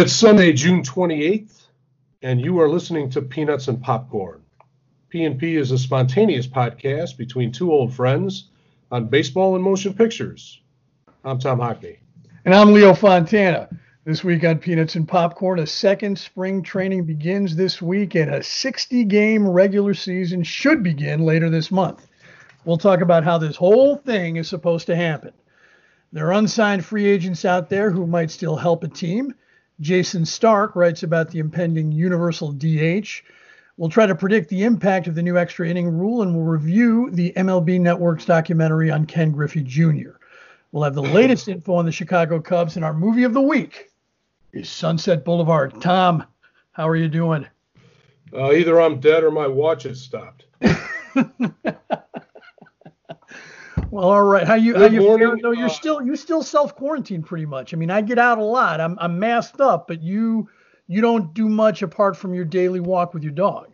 It's Sunday, June 28th, and you are listening to Peanuts and Popcorn. P&P is a spontaneous podcast between two old friends on baseball and motion pictures. I'm Tom Hockney. And I'm Leo Fontana. This week on Peanuts and Popcorn, a second spring training begins this week, and a 60 game regular season should begin later this month. We'll talk about how this whole thing is supposed to happen. There are unsigned free agents out there who might still help a team. Jayson Stark writes about the impending universal DH. We'll try to predict the impact of the new extra inning rule and we'll review the MLB Network's documentary on Ken Griffey Jr. We'll have the latest info on the Chicago Cubs and our movie of the week is Sunset Boulevard. Tom, how are you doing? Uh, either I'm dead or my watch has stopped. Well, all right. How you? Good how you morning. No, you're uh, still you still self quarantine pretty much. I mean, I get out a lot. I'm I'm masked up, but you you don't do much apart from your daily walk with your dog.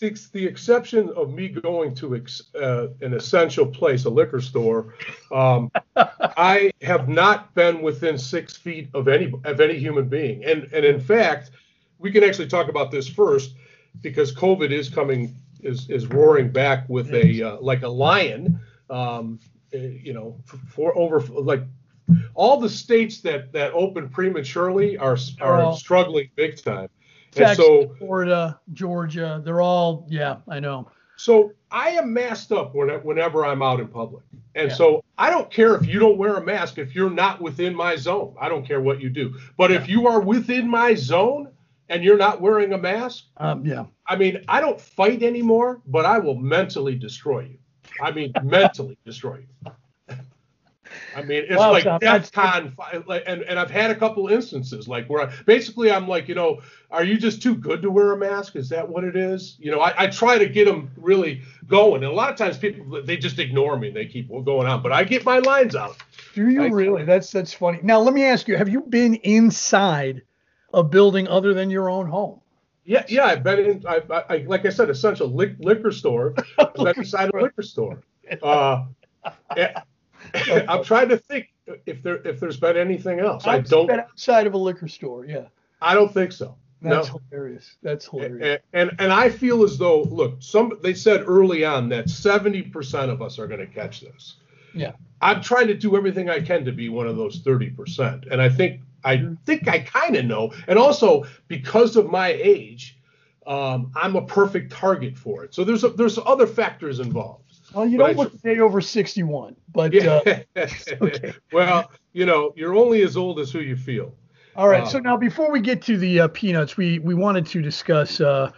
It's the exception of me going to ex, uh, an essential place, a liquor store. Um, I have not been within six feet of any of any human being, and and in fact, we can actually talk about this first because COVID is coming is is roaring back with a uh, like a lion. Um, you know, for over like all the states that that open prematurely are are all, struggling big time. Texas, and so Florida, Georgia, they're all yeah, I know. So I am masked up when, whenever I'm out in public. And yeah. so I don't care if you don't wear a mask if you're not within my zone. I don't care what you do. But yeah. if you are within my zone and you're not wearing a mask, um, yeah. I mean, I don't fight anymore, but I will mentally destroy you. I mean, mentally destroy you. I mean, it's wow, like DEFCON, and and I've had a couple instances like where I, basically I'm like, you know, are you just too good to wear a mask? Is that what it is? You know, I, I try to get them really going, and a lot of times people they just ignore me, and they keep going on, but I get my lines out. Do you I, really? That's that's funny. Now let me ask you: Have you been inside a building other than your own home? Yeah, yeah, I've been in. I, I like I said, essential liquor store. I've inside a liquor store. Uh, I'm trying to think if there if there's been anything else. I've I don't. Been outside of a liquor store. Yeah. I don't think so. That's no. hilarious. That's hilarious. And, and, and I feel as though look, some they said early on that 70% of us are going to catch this. Yeah. I'm trying to do everything I can to be one of those 30%. And I think I think I kind of know. And also because of my age, um, I'm a perfect target for it. So there's a, there's other factors involved. Well, you don't look a day over 61, but yeah. Uh, okay. well, you know, you're only as old as who you feel. All right. so now, before we get to the uh, peanuts, we we wanted to discuss uh,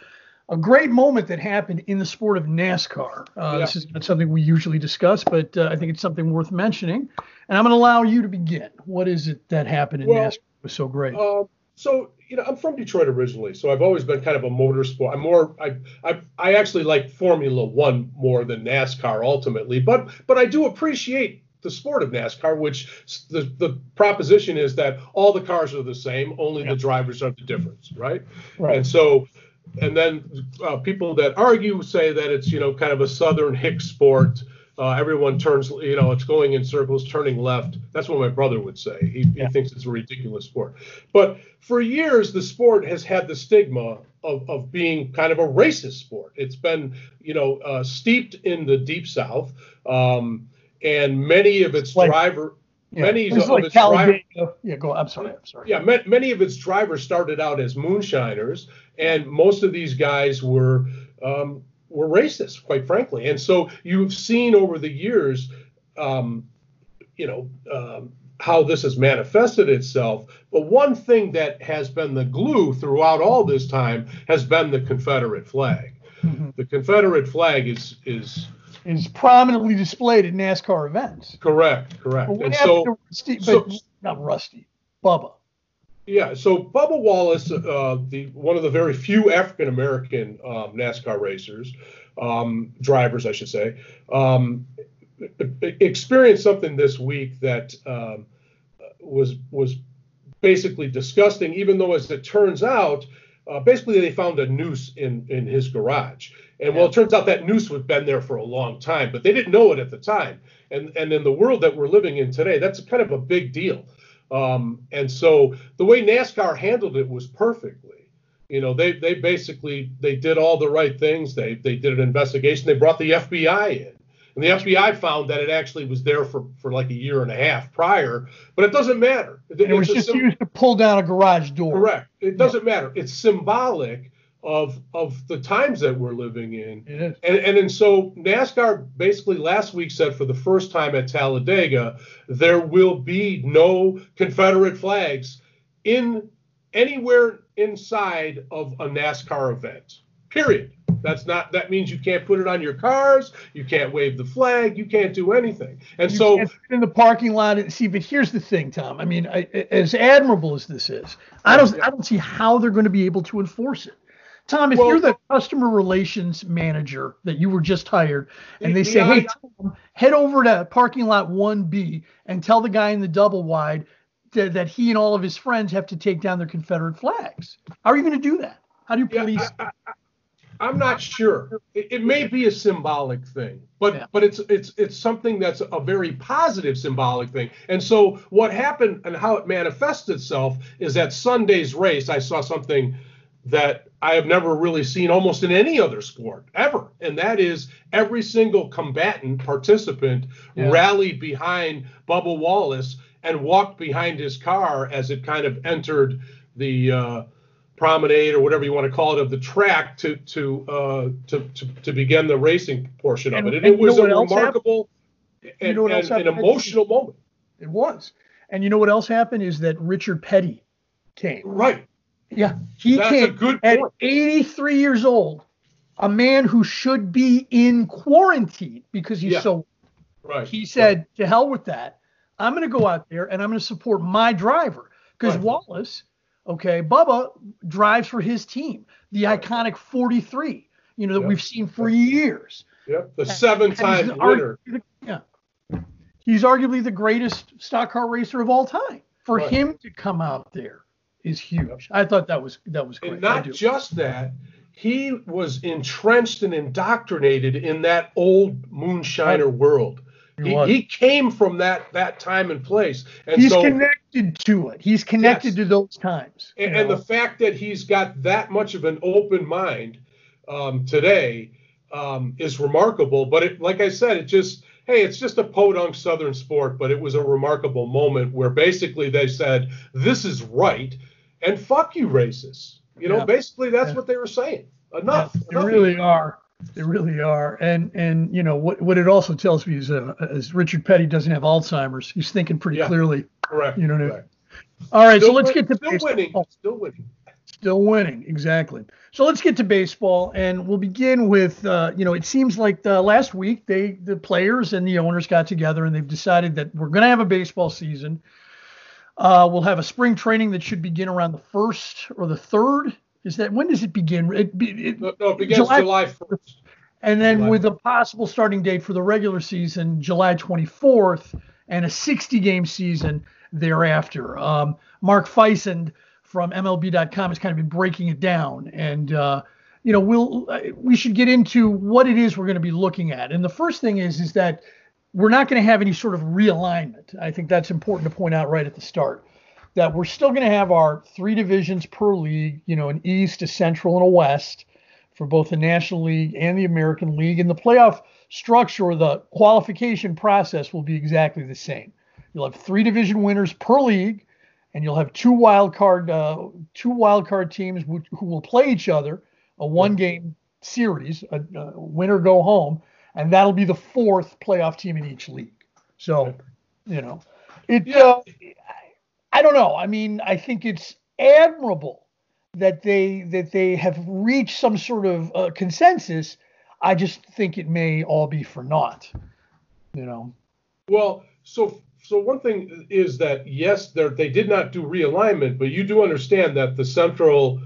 a great moment that happened in the sport of NASCAR. Uh, yeah. This is not something we usually discuss, but uh, I think it's something worth mentioning. And I'm going to allow you to begin. What is it that happened in well, NASCAR? was so great? Um, so you know, I'm from Detroit originally, so I've always been kind of a motorsport. I'm more, I, I, I actually like Formula One more than NASCAR ultimately, but but I do appreciate the sport of NASCAR, which the the proposition is that all the cars are the same, only the drivers are the difference, right? Right. And so, and then uh, people that argue say that it's you know kind of a Southern hick sport. Uh, everyone turns, you know, it's going in circles, turning left. That's what my brother would say. He, yeah. he thinks it's a ridiculous sport. But for years, the sport has had the stigma of, of being kind of a racist sport. It's been, you know, uh, steeped in the deep South, um, and many of its like, driver. Yeah, many of like its drivers. Yeah, go. I'm sorry. I'm sorry. Yeah, many of its drivers started out as moonshiners, and most of these guys were um, were racist, quite frankly. And so you've seen over the years, um, you know, um, how this has manifested itself. But one thing that has been the glue throughout all this time has been the Confederate flag. Mm-hmm. The Confederate flag is is is prominently displayed at NASCAR events. Correct, correct. and so, Rusty, so, not Rusty, Bubba. Yeah, so Bubba Wallace, uh, the one of the very few African American um, NASCAR racers, um, drivers, I should say, um, experienced something this week that um, was was basically disgusting. Even though, as it turns out, uh, basically they found a noose in in his garage, and well, it turns out that noose had been there for a long time, but they didn't know it at the time. And and in the world that we're living in today, that's kind of a big deal. Um, and so the way NASCAR handled it was perfectly. You know, they they basically they did all the right things. They they did an investigation. They brought the FBI in. And the FBI found that it actually was there for, for like a year and a half prior, but it doesn't matter. It, it was just sim- used to pull down a garage door. Correct. It doesn't yeah. matter. It's symbolic of of the times that we're living in. And, and and so NASCAR basically last week said for the first time at Talladega there will be no Confederate flags in anywhere inside of a NASCAR event. Period. That's not that means you can't put it on your cars, you can't wave the flag, you can't do anything. And you so in the parking lot and see but here's the thing, Tom. I mean, I, as admirable as this is, I don't I don't see how they're going to be able to enforce it. Tom, if well, you're the customer relations manager that you were just hired, and they say, "Hey, Tom, head over to parking lot 1B and tell the guy in the double wide that, that he and all of his friends have to take down their Confederate flags," how are you going to do that? How do you police? Yeah, I, am not sure. It, it, may be a symbolic thing, but yeah. but it's it's it's something that's a very positive symbolic thing. And so what happened and how it manifests itself is that Sunday's race. I saw something that I have never really seen almost in any other sport ever. And that is every single combatant participant yeah. rallied behind Bubba Wallace and walked behind his car as it kind of entered the uh, promenade or whatever you want to call it of the track to to uh, to, to, to begin the racing portion of and, it. And, and it was a remarkable and, you know and an emotional moment. It was. And you know what else happened is that Richard Petty came. Right. Yeah, he That's came at 83 years old, a man who should be in quarantine because he's yeah. so. Right. He said, right. "To hell with that. I'm going to go out there and I'm going to support my driver because right. Wallace, okay, Bubba drives for his team, the right. iconic 43, you know that we've seen for years. Yep, the seven-time winner. yeah, he's arguably the greatest stock car racer of all time. For him to come out there is huge. I thought that was that was great. And not just that, he was entrenched and indoctrinated in that old moonshiner world. He, he, he, came from that that time and place. And he's so, connected to it. He's connected yes. to those times. And, and, the fact that he's got that much of an open mind um, today um, is remarkable. But it, like I said, it just hey, it's just a podunk Southern sport, but it was a remarkable moment where basically they said this is right and fuck you, racists. You know, yeah. basically that's yeah. what they were saying. Enough. Yeah, they really are. They really are. And and you know what what it also tells me is uh, is Richard Petty doesn't have Alzheimer's. He's thinking pretty clearly. Correct. You know. Correct. All right, still so let's win, get to still baseball. winning. Still winning. Still winning, exactly. So let's get to baseball, and we'll begin with, uh, you know, it seems like the last week they, the players and the owners got together and they've decided that we're going to have a baseball season. Uh, we'll have a spring training that should begin around the first or the third. Is that when does it begin? It, it, no, no, it begins July, July 1st. And then July with a possible starting date for the regular season, July 24th, and a 60 game season thereafter. Um, Mark Feinsand from MLB.com has kind of been breaking it down. And, uh, you know, we'll we should get into what it is we're going to be looking at. And the first thing is is that we're not going to have any sort of realignment. I think that's important to point out right at the start that we're still going to have our three divisions per league, you know, an East, a Central, and a West for both the National League and the American League. And the playoff structure or the qualification process will be exactly the same. You'll have three division winners per league, and you'll have two wild card uh, two wild card teams who, who will play each other, a one game series, a, a winner go home and that'll be the fourth playoff team in each league. So, you know, it. Yeah. Uh, I don't know. I mean, I think it's admirable that they that they have reached some sort of uh, consensus. I just think it may all be for naught. You know. Well, so so one thing is that yes, they did not do realignment, but you do understand that the central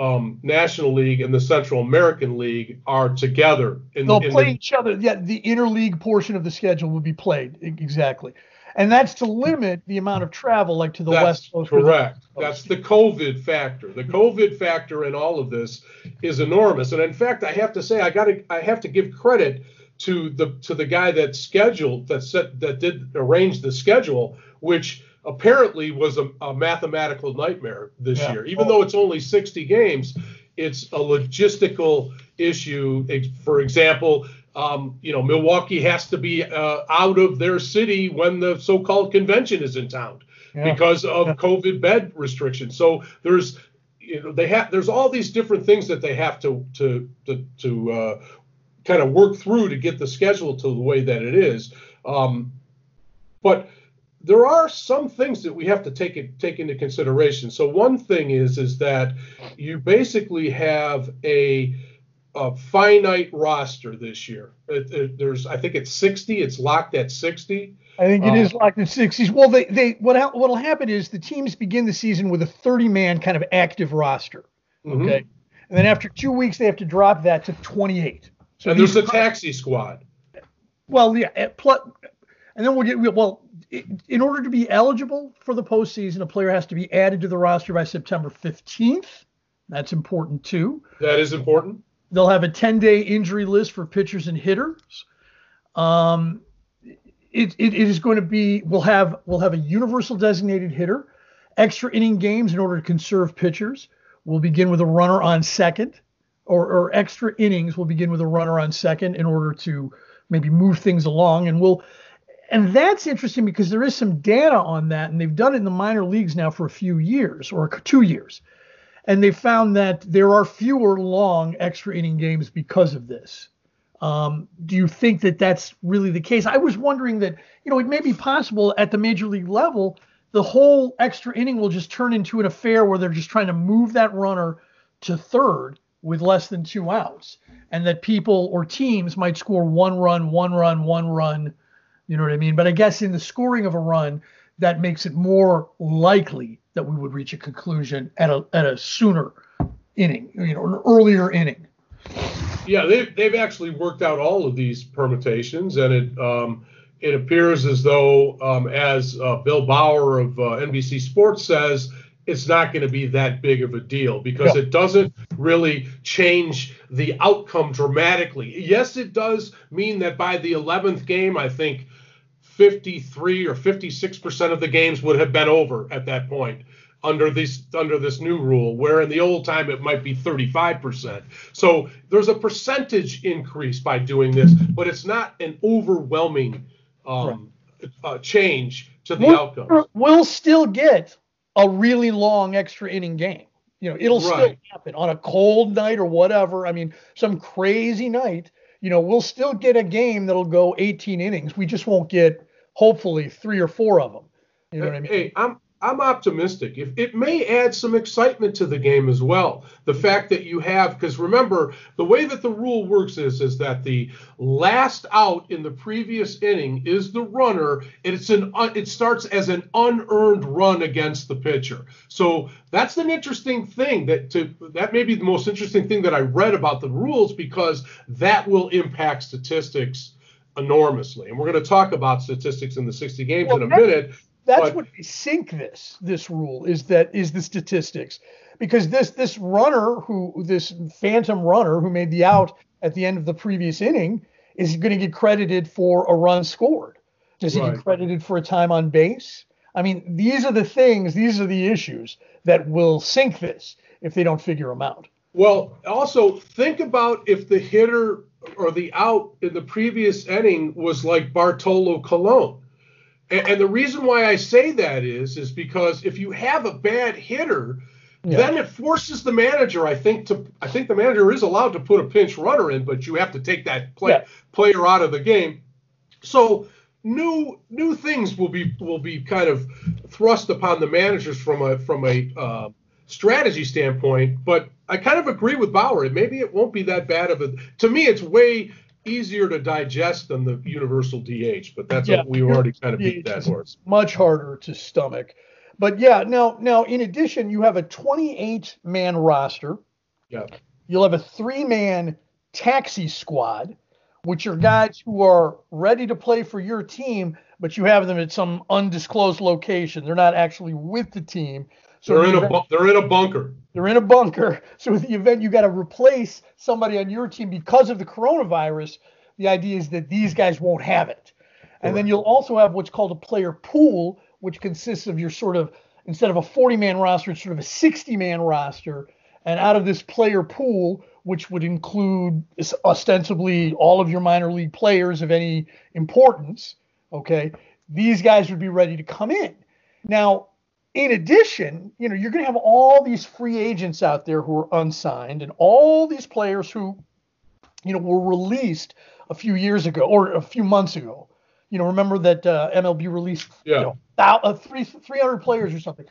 um, National League and the Central American League are together. In, They'll in play the, each other. Yeah, the interleague portion of the schedule will be played exactly, and that's to limit the amount of travel, like to the West Coast. Correct. The that's the COVID factor. The COVID factor in all of this is enormous, and in fact, I have to say, I got to, I have to give credit to the to the guy that scheduled that set that did arrange the schedule, which apparently was a, a mathematical nightmare this Yeah. year. Even though it's only 60 games, it's a logistical issue. For example, um, you know, Milwaukee has to be uh, out of their city when the so-called convention is in town Yeah. because of Yeah. COVID bed restrictions. So there's, you know, they have there's all these different things that they have to to to, to uh, kind of work through to get the schedule to the way that it is. Um, but there are some things that we have to take it, take into consideration. So one thing is is that you basically have a, a finite roster this year. It- it- there's I think it's 60. It's locked at 60. I think it Uh, is locked at 60s. Well, they they what what'll happen is the teams begin the season with a 30 man kind of active roster. Mhm. Okay. And then after two weeks, they have to drop that to 28. So And there's a taxi squad. Well, yeah. Plus, and then we'll get well. In order to be eligible for the postseason, a player has to be added to the roster by September 15th. That's important too. That is important. They'll have a 10-day injury list for pitchers and hitters. Um, it, it, it is going to be. We'll have we'll have a universal designated hitter, extra inning games in order to conserve pitchers. We'll begin with a runner on second, or, or extra innings. We'll begin with a runner on second in order to maybe move things along, and we'll. And that's interesting because there is some data on that, and they've done it in the minor leagues now for a few years or two years and they found that there are fewer long extra inning games because of this. Um, do you think that that's really the case? I was wondering that you know it may be possible at the major league level, the whole extra inning will just turn into an affair where they're just trying to move that runner to third with less than two outs, and that people or teams might score one run, one run, one run. You know what I mean? But I guess in the scoring of a run, that makes it more likely that we would reach a conclusion at a at a sooner inning, you know, an earlier inning. Yeah, they've they've actually worked out all of these permutations, and it um, it appears as though, um, as uh, Bill Baer of uh, NBC Sports says, it's not going to be that big of a deal because Yeah. it doesn't really change the outcome dramatically. Yes, it does mean that by the 11th game, I think 53 or 56 percent of the games would have been over at that point under this under this new rule where in the old time it might be 35%. So there's a percentage increase by doing this, but it's not an overwhelming um, uh, change to the We'll, outcome. we'll still get a really long extra inning game. You know, it'll still happen on a cold night or whatever. I mean, some crazy night. You know, we'll still get a game that'll go 18 innings. We just won't get, hopefully, three or four of them. You know what I mean? Hey, I'm I'm optimistic. If it may add some excitement to the game as well. The fact that you have because remember the way that the rule works is is that the last out in the previous inning is the runner. and It's an it starts as an unearned run against the pitcher. So that's an interesting thing that to that may be the most interesting thing that I read about the rules because that will impact statistics enormously. And we're going to talk about statistics in the 60 games Well, in a minute. that's But- what they sink this this rule is that is the statistics because this this runner who this phantom runner who made the out at the end of the previous inning is going to get credited for a run scored does he Right. get credited for a time on base i mean these are the things these are the issues that will sink this if they don't figure them out Well, also think about if the hitter or the out in the previous inning was like Bartolo Colon. And, and the reason why I say that is is because if you have a bad hitter, Yeah. then it forces the manager, I think, to I think the manager is allowed to put a pinch runner in, but you have to take that play, Yeah. player out of the game. So new new things will be will be kind of thrust upon the managers from a from a uh, strategy standpoint. But I kind of agree with Baer. Maybe it won't be that bad of a. To me, it's way easier to digest than the universal DH. But that's Yeah. a, we already kind of beat DH that horse. much harder to stomach but yeah now now in addition you have a 28 man roster Yeah. You'll have a three man taxi squad, which are guys who are ready to play for your team, but you have them at some undisclosed location. They're not actually with the team. So They're in the a they're in a bunker. they're in a bunker. So in the event you got to replace somebody on your team because of the coronavirus, the idea is that these guys won't have it. And then you'll also have what's called a player pool, which consists of your sort of instead of a 40 man roster, it's sort of a 60 man roster. And out of this player pool, which would include ostensibly all of your minor league players of any importance, okay, these guys would be ready to come in. Now, in addition, you know, you're going to have all these free agents out there who are unsigned and all these players who, you know, were released a few years ago or a few months ago. You know, remember that uh, MLB released yeah. you know, uh, three, 300 players or something.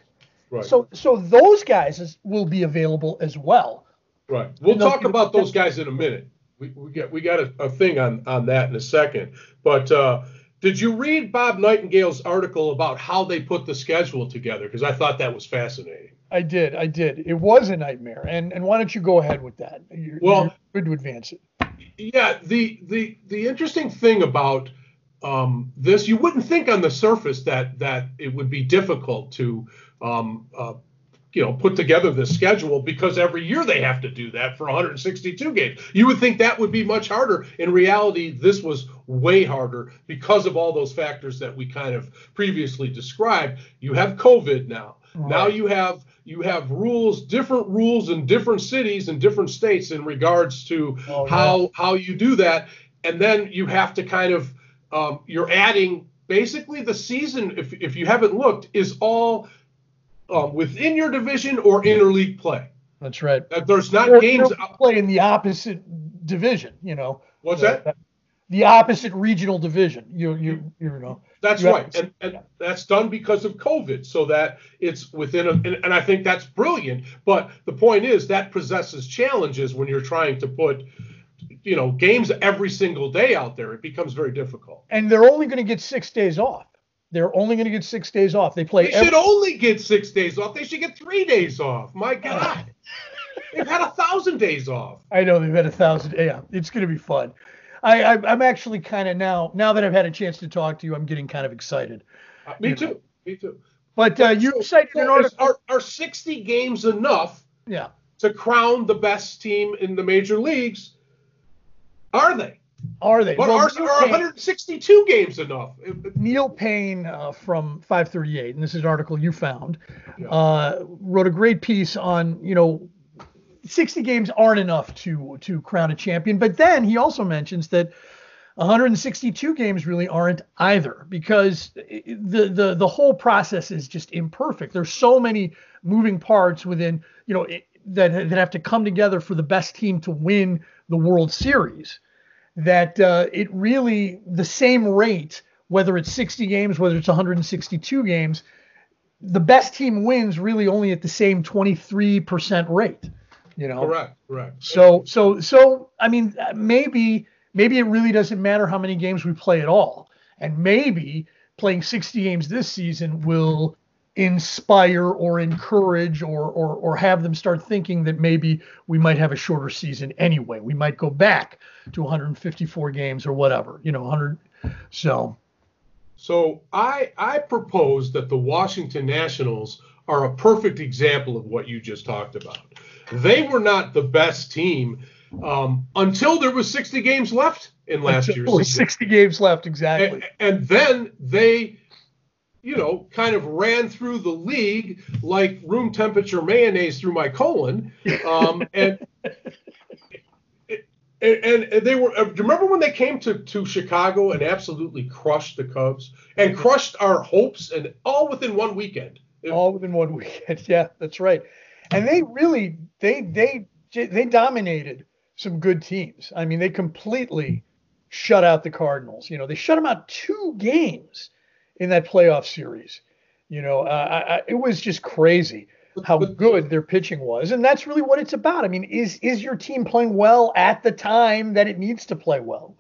Right. So, so those guys is, will be available as well. Right. We'll talk about those guys in a minute. We, we got we got a, a thing on on that in a second. But uh, did you read Bob Nightingale's article about how they put the schedule together? Because I thought that was fascinating. I did. I did. It was a nightmare. And and why don't you go ahead with that? You're, well, you're good to advance it. Yeah. The the the interesting thing about um, this, you wouldn't think on the surface that that it would be difficult to um, uh, you know put together this schedule because every year they have to do that for 162 games. You would think that would be much harder. In reality, this was way harder because of all those factors that we kind of previously described. You have COVID now. Right. Now you have you have rules, different rules in different cities and different states in regards to oh, how how you do that, and then you have to kind of um, you're adding basically the season. If if you haven't looked, is all um, within your division or interleague play. That's right. there's not or, games play in the opposite division. You know. What's that? that? The opposite regional division. You you you know. That's you right, and, and that's done because of COVID, so that it's within a. And, and I think that's brilliant. But the point is that possesses challenges when you're trying to put you know games every single day out there it becomes very difficult and they're only going to get six days off they're only going to get six days off. They play. They every- should only get six days off. They should get three days off. My God, they've had a thousand days off. I know they've had a thousand. Yeah, it's going to be fun. I, I am actually kind of now now that I've had a chance to talk to you, I'm getting kind of excited. Uh, me too. Know. Me too. But uh, you cited so, an article. Are, are 60 games enough? Yeah. To crown the best team in the major leagues? Are they? Are they? But well, are, are 162 games enough? Neil Payne uh, from 538, and this is an article you found, yeah. uh, wrote a great piece on, you know, 60 games aren't enough to to crown a champion. But then he also mentions that 162 games really aren't either because the the the whole process is just imperfect. There's so many moving parts within, you know, that that have to come together for the best team to win the World Series that uh, it really the same rate, whether it's 60 games, whether it's 162 games, the best team wins really only at the same 23% rate. You know. Correct. Correct. So so so I mean maybe maybe it really doesn't matter how many games we play at all, and maybe playing 60 games this season will inspire or encourage or, or or have them start thinking that maybe we might have a shorter season anyway. We might go back to 154 games or whatever, you know, 100. So, so I I propose that the Washington Nationals are a perfect example of what you just talked about. They were not the best team um, until there was 60 games left in last year's season. 60 games left exactly. And, and then they you know, kind of ran through the league like room temperature mayonnaise through my colon. Um, and, and, and they were. Uh, do you remember when they came to to Chicago and absolutely crushed the Cubs and crushed our hopes and all within one weekend? All within one weekend. Yeah, that's right. And they really they they they dominated some good teams. I mean, they completely shut out the Cardinals. You know, they shut them out two games in that playoff series. You know, uh, I, I, it was just crazy how good their pitching was, and that's really what it's about. I mean, is is your team playing well at the time that it needs to play well?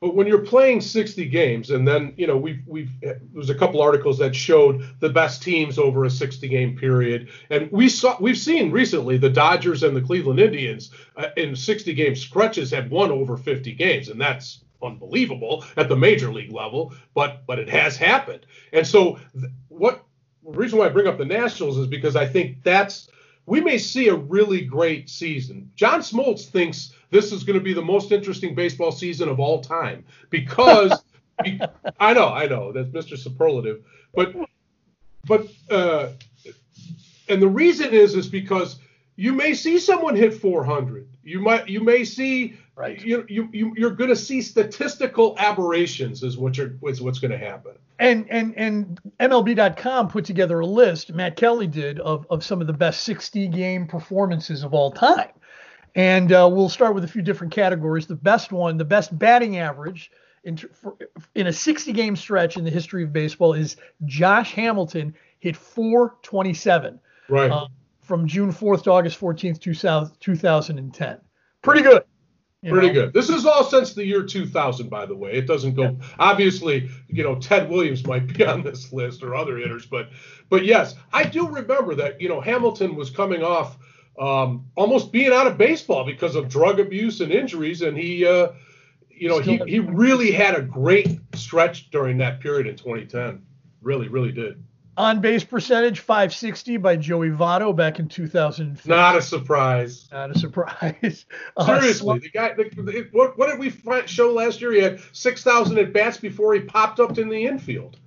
But when you're playing 60 games, and then you know we've we've there's a couple articles that showed the best teams over a 60 game period, and we saw we've seen recently the Dodgers and the Cleveland Indians uh, in 60 game stretches have won over 50 games, and that's unbelievable at the major league level, but but it has happened. And so th- what the reason why I bring up the Nationals is because I think that's we may see a really great season. John Smoltz thinks this is going to be the most interesting baseball season of all time because I know, I know that's Mr. Superlative, but but uh, and the reason is is because you may see someone hit 400. You might you may see Right. you you, you you're going to see statistical aberrations is what you're is what's going to happen. And and and MLB.com put together a list. Matt Kelly did of of some of the best 60 game performances of all time. And uh, we'll start with a few different categories. The best one, the best batting average in, for, in a 60 game stretch in the history of baseball is Josh Hamilton hit 427 Right. uh, from June 4th to August 14th, 2000, 2010. Pretty good. You Pretty know? good. This is all since the year 2000, by the way. It doesn't go. Obviously, you know, Ted Williams might be on this list or other hitters, but, but yes, I do remember that. You know, Hamilton was coming off um, almost being out of baseball because of drug abuse and injuries, and he, uh, you know, he he really had a great stretch during that period in 2010. Really, really did. On base percentage, 560 by Joey Votto back in 2015. Not a surprise. Not a surprise. Uh, Seriously, the guy. The, the, what, what did we show last year? He had six thousand at bats before he popped up in the infield.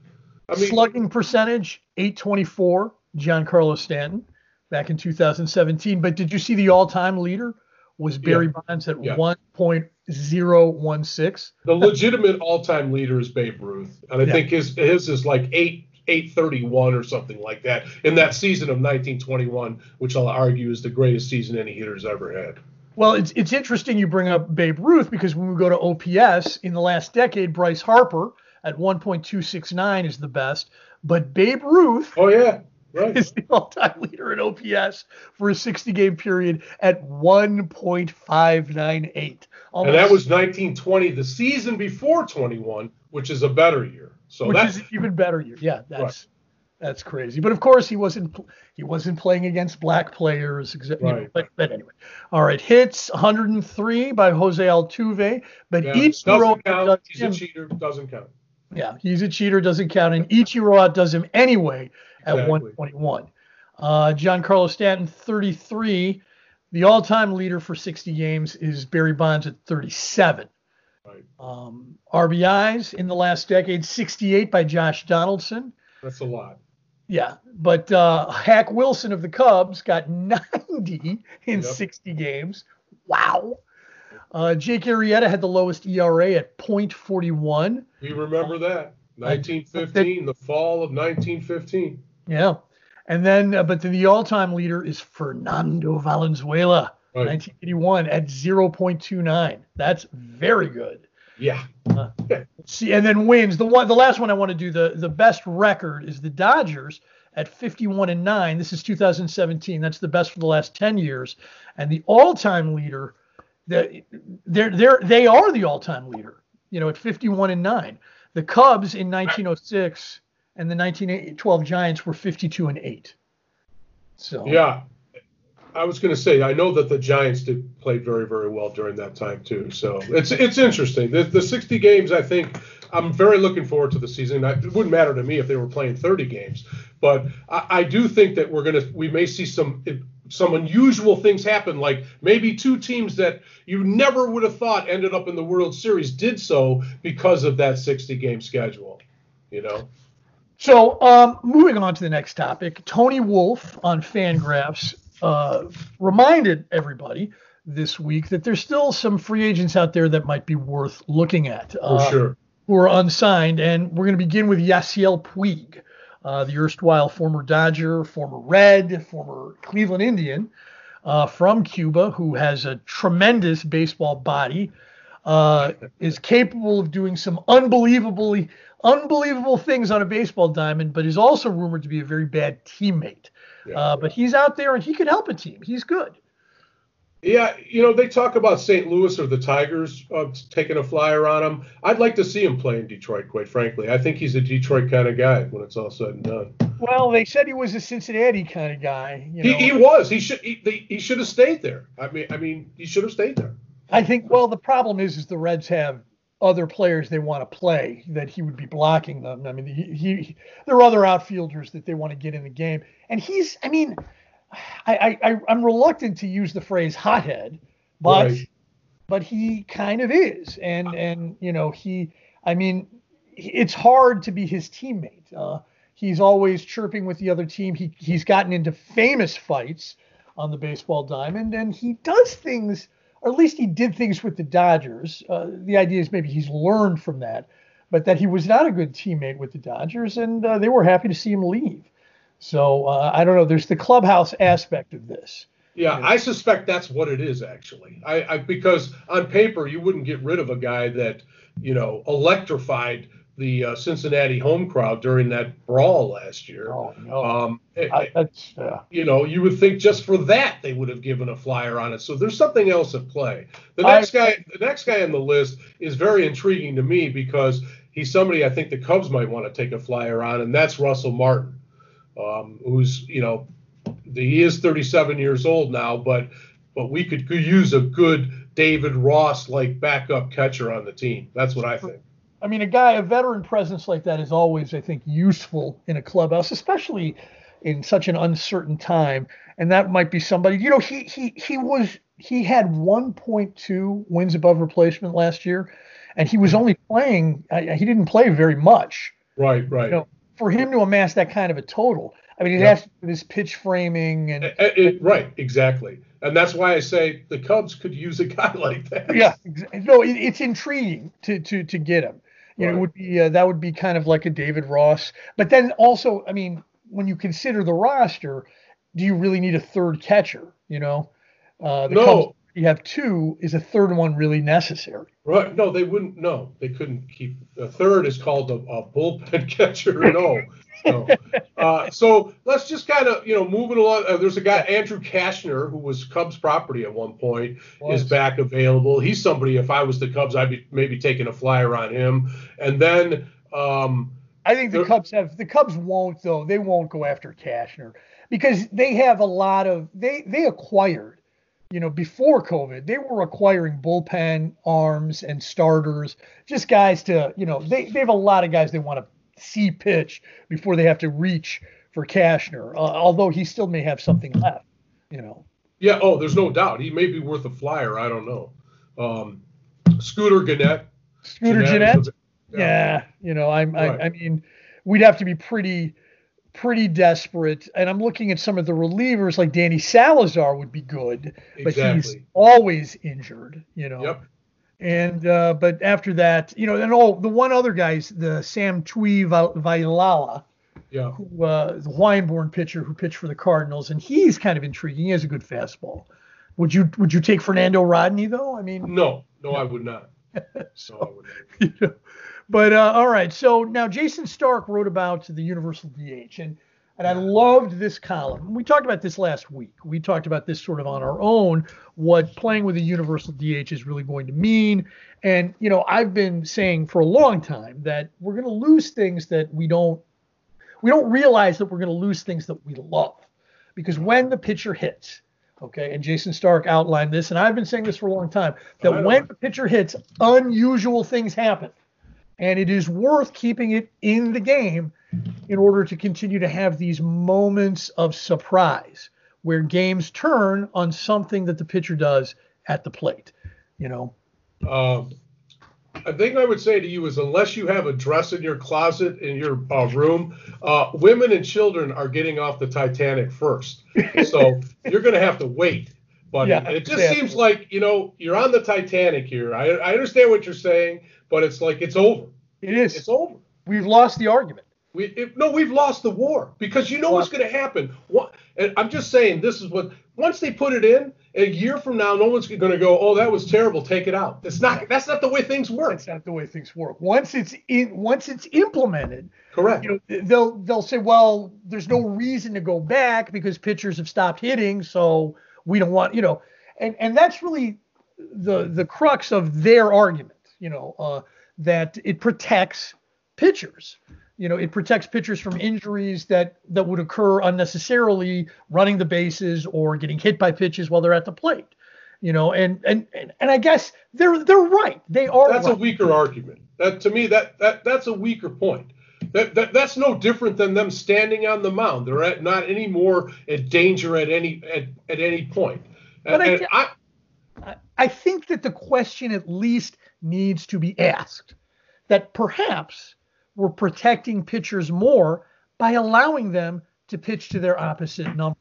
I mean, slugging percentage 824 Giancarlo Stanton back in 2017 but did you see the all-time leader was Barry Bonds at Yeah. 1.016 the legitimate all-time leader is Babe Ruth, and I Yeah. think his his is like eight eight thirty one or something like that in that season of 1921, which I'll argue is the greatest season any hitter's ever had. well it's it's interesting you bring up Babe Ruth because when we go to OPS in the last decade Bryce Harper at 1.269 is the best but Babe Ruth Oh yeah, right. is the all-time leader in OPS for a 60 game period at 1.598 and that was 1920, the season before 21, which is a better year. So which that's is an even better year. Yeah, that's Right. that's crazy. But of course, he wasn't he wasn't playing against black players. Exa- you know, Right. but, but anyway, all right. Hits 103 by Jose Altuve, but yeah, each doesn't count. does He's a cheater. Doesn't count. yeah, he's a cheater. Doesn't count, and Ichiro outdoes him anyway at Exactly. 121. Uh, Giancarlo Stanton 33. The all-time leader for 60 games is Barry Bonds at 37. Right. Um, RBIs in the last decade, 68 by Josh Donaldson. That's a lot. Yeah, but uh, Hack Wilson of the Cubs got 90 in Yep. 60 games. Wow. Uh, Jake Arrieta had the lowest ERA at .41. We remember that. 1915, the fall of 1915. Yeah. And then, uh, but then the all-time leader is Fernando Valenzuela, Right. 1981 at 0.29. That's very good. Uh, yeah. See, and then wins. The one, the last one I want to do. The the best record is the Dodgers at 51 and nine. This is 2017. That's the best for the last 10 years. And the all-time leader, the, they're they're they are the all-time leader. You know, at 51 and nine. The Cubs in 1906 and the 1912 Giants were 52 and eight. So Yeah. I was going to say, I know that the Giants did play very, very well during that time too. So it's it's interesting. The, the 60 games, I think, I'm very looking forward to the season. I, it wouldn't matter to me if they were playing 30 games, but I, I do think that we're gonna we may see some some unusual things happen. Like maybe two teams that you never would have thought ended up in the World Series did so because of that 60 game schedule. You know. So, um, moving on to the next topic, Tony Wolfe on Fangraphs uh, reminded everybody this week that there's still some free agents out there that might be worth looking at For uh, sure. who are unsigned. And we're going to begin with Yasiel Puig, uh, the erstwhile former Dodger, former Red, former Cleveland Indian uh, from Cuba, who has a tremendous baseball body, uh, is capable of doing some unbelievably unbelievable things on a baseball diamond, but is also rumored to be a very bad teammate. Yeah. Uh, but he's out there and he can help a team. He's good. Yeah, you know, they talk about St. Louis or the Tigers uh, taking a flyer on him. I'd like to see him play in Detroit, quite frankly. I think he's a Detroit kind of guy when it's all said and done. Well, they said he was a Cincinnati kind of guy. You know, He, he was. He should. He, he should have stayed there. I mean, I mean, he should have stayed there. I think. Well, the problem is, is the Reds have other players they want to play that he would be blocking them. I mean, he, he there are other outfielders that they want to get in the game, and he's. I mean, I, I, I'm reluctant to use the phrase hothead, but Right. but he kind of is, and and you know he. I mean, it's hard to be his teammate. Uh, He's always chirping with the other team. He he's gotten into famous fights on the baseball diamond, and he does things, or at least he did things with the Dodgers. Uh, the idea is maybe he's learned from that, but that he was not a good teammate with the Dodgers, and uh, they were happy to see him leave. So uh, I don't know. There's the clubhouse aspect of this. Yeah, I suspect that's what it is actually. I, I because on paper you wouldn't get rid of a guy that you know electrified the uh, Cincinnati home crowd during that brawl last year. Oh no! Um, I, that's, uh, you know, you would think just for that they would have given a flyer on it. So there's something else at play. The next I, guy, the next guy on the list is very intriguing to me because he's somebody I think the Cubs might want to take a flyer on, and that's Russell Martin, um, who's you know he is 37 years old now, but but we could, could use a good David Ross like backup catcher on the team. That's what I think. I mean, a guy, a veteran presence like that is always, I think, useful in a clubhouse, especially in such an uncertain time. And that might be somebody, you know, he he he was he had 1.2 wins above replacement last year, and he was hmm. only playing. He didn't play very much. Right, right. You know, for him to amass that kind of a total, I mean, it has this pitch framing and it, it, right, exactly, and that's why I say the Cubs could use a guy like that. Yeah, no, it, it's intriguing to to to get him. You right. know, it would be uh, that would be kind of like a David Ross, but then also, I mean, when you consider the roster, do you really need a third catcher? You know, uh, the no. Cubs, you have two. Is a third one really necessary? Right. No, they wouldn't. No, they couldn't keep. A third is called a, a bullpen catcher. No, so, uh, so let's just kind of, you know, moving along. Uh, there's a guy, Andrew Cashner who was Cubs property at one point, was. is back available. He's somebody, if I was the Cubs, I'd be maybe taking a flyer on him. And then. Um, I think the Cubs have, the Cubs won't, though. They won't go after Cashner because they have a lot of, they, they acquired you know, before COVID, they were acquiring bullpen arms and starters, just guys to, you know, they, they have a lot of guys they want to see pitch before they have to reach for Cashner, uh, although he still may have something left, you know. Yeah, oh, there's no doubt. He may be worth a flyer. I don't know. Um, Scooter Gennett. Scooter Gennett? Yeah. yeah. you know, I'm, right. I, I mean, we'd have to be pretty pretty desperate. And I'm looking at some of the relievers, like Danny Salazar would be good, exactly. but he's always injured, you know. Yep. And uh, but after that, you know, and all the one other guys, the Sam Tuivailala, yeah, who, uh, the Hawaiian-born pitcher who pitched for the Cardinals, and he's kind of intriguing. He has a good fastball. Would you would you take Fernando Rodney though? I mean, no, no, I would not. so, no, I would not. You know, but uh, all right, so now Jayson Stark wrote about the universal DH, and and I loved this column. We talked about this last week. We talked about this sort of on our own, what playing with a universal DH is really going to mean. And, you know, I've been saying for a long time that we're going to lose things that we don't we don't realize that we're going to lose things that we love. Because when the pitcher hits, okay, and Jayson Stark outlined this, and I've been saying this for a long time, that when the pitcher hits, unusual things happen. And it is worth keeping it in the game in order to continue to have these moments of surprise where games turn on something that the pitcher does at the plate. You know. Um, I think I would say to you is unless you have a dress in your closet in your uh, room, uh, women and children are getting off the Titanic first. So you're going to have to wait. But yeah, it just exactly. seems like you know you're on the Titanic here. I, I understand what you're saying, but it's like it's over. It is. It's over. We've lost the argument. We if, no, we've lost the war because you know what's going to happen. What, and I'm just saying this is what once they put it in a year from now, no one's going to go, oh, that was terrible, take it out. That's not that's not the way things work. That's not the way things work. Once it's in, once it's implemented, correct. You know, they'll they'll say, well, there's no reason to go back because pitchers have stopped hitting, so we don't want you know, and and that's really the the crux of their argument. You know, uh, that it protects pitchers you know it protects pitchers from injuries that that would occur unnecessarily running the bases or getting hit by pitches while they're at the plate you know and and and, and i guess they're they're right they are that's right. a weaker argument that to me that that that's a weaker point that, that that's no different than them standing on the mound they're at not any more at danger at any at, at any point but and, I, I, I think that the question at least needs to be asked that perhaps we're protecting pitchers more by allowing them to pitch to their opposite number.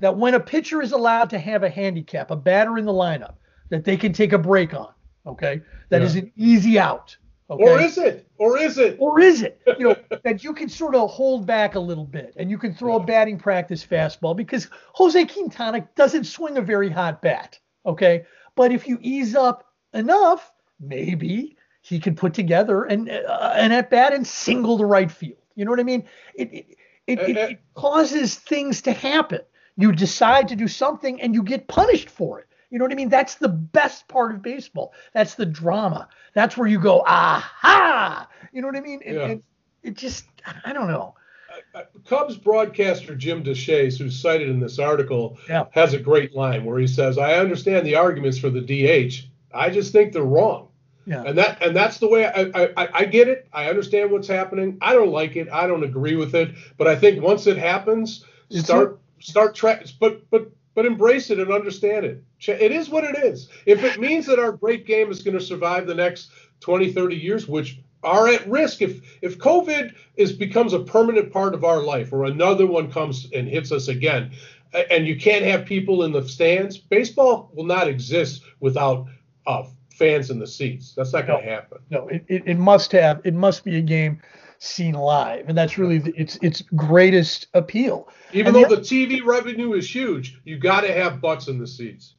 That when a pitcher is allowed to have a handicap, a batter in the lineup, that they can take a break on. Okay, that Yeah. is an easy out. Okay? Or is it? Or is it? or is it? You know that you can sort of hold back a little bit and you can throw a batting practice fastball because Jose Quintana doesn't swing a very hot bat okay? But if you ease up enough maybe he can put together an uh, an at bat and single to right field. You know what I mean? It it, it, it, it causes things to happen. You decide to do something and you get punished for it you know what I mean? That's the best part of baseball. That's the drama. That's where you go, aha! You know what I mean? And, Yeah. and it just, I don't know. Uh, Cubs broadcaster Jim Deshaies, who's cited in this article, Yeah. has a great line where he says, "I understand the arguments for the DH. I just think they're wrong." Yeah. And that and that's the way I, I I- get it. I understand what's happening. I don't like it. I don't agree with it. But I think once it happens, It's start start track. But but but embrace it and understand it. It is what it is. If it means that our great game is going to survive the next 20, 30 years, which are at risk if if COVID is becomes a permanent part of our life, or another one comes and hits us again, and you can't have people in the stands, baseball will not exist without uh, fans in the seats. That's not going to happen. No, it, it, it must have, it must be a game seen live. And that's really the, its its greatest appeal. Even And though the TV revenue is huge, you got to have butts in the seats.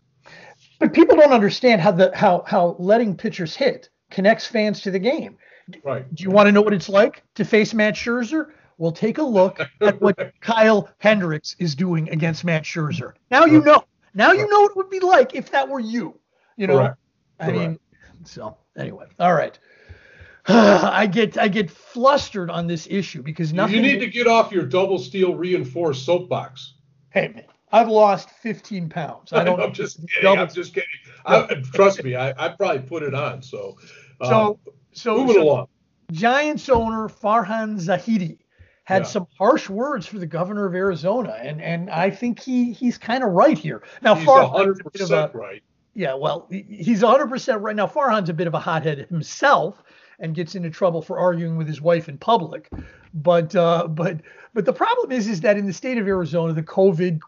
But people don't understand how the how how letting pitchers hit connects fans to the game. Right. Do you want to know what it's like to face Max Scherzer? Well, take a look at what Kyle Hendricks is doing against Max Scherzer. Now you know. Now you know what it would be like if that were you. You know, Correct. I mean, so anyway, all right. I get I get flustered on this issue because nothing. You need to get off your double steel reinforced soapbox. Hey man, I've lost 15 pounds. I don't. I'm just kidding. double- I'm just kidding. I, trust me, I, I probably put it on. So, uh, so so moving so along. Giants owner Farhan Zaidi had Yeah. some harsh words for the governor of Arizona, and and I think he he's kind of right here. Now He's Farhan's a hundred bit of a- right. yeah, well, he- he's 100% right now. Farhan's a bit of a hothead himself and gets into trouble for arguing with his wife in public. But uh, but but the problem is is that in the state of Arizona, the COVID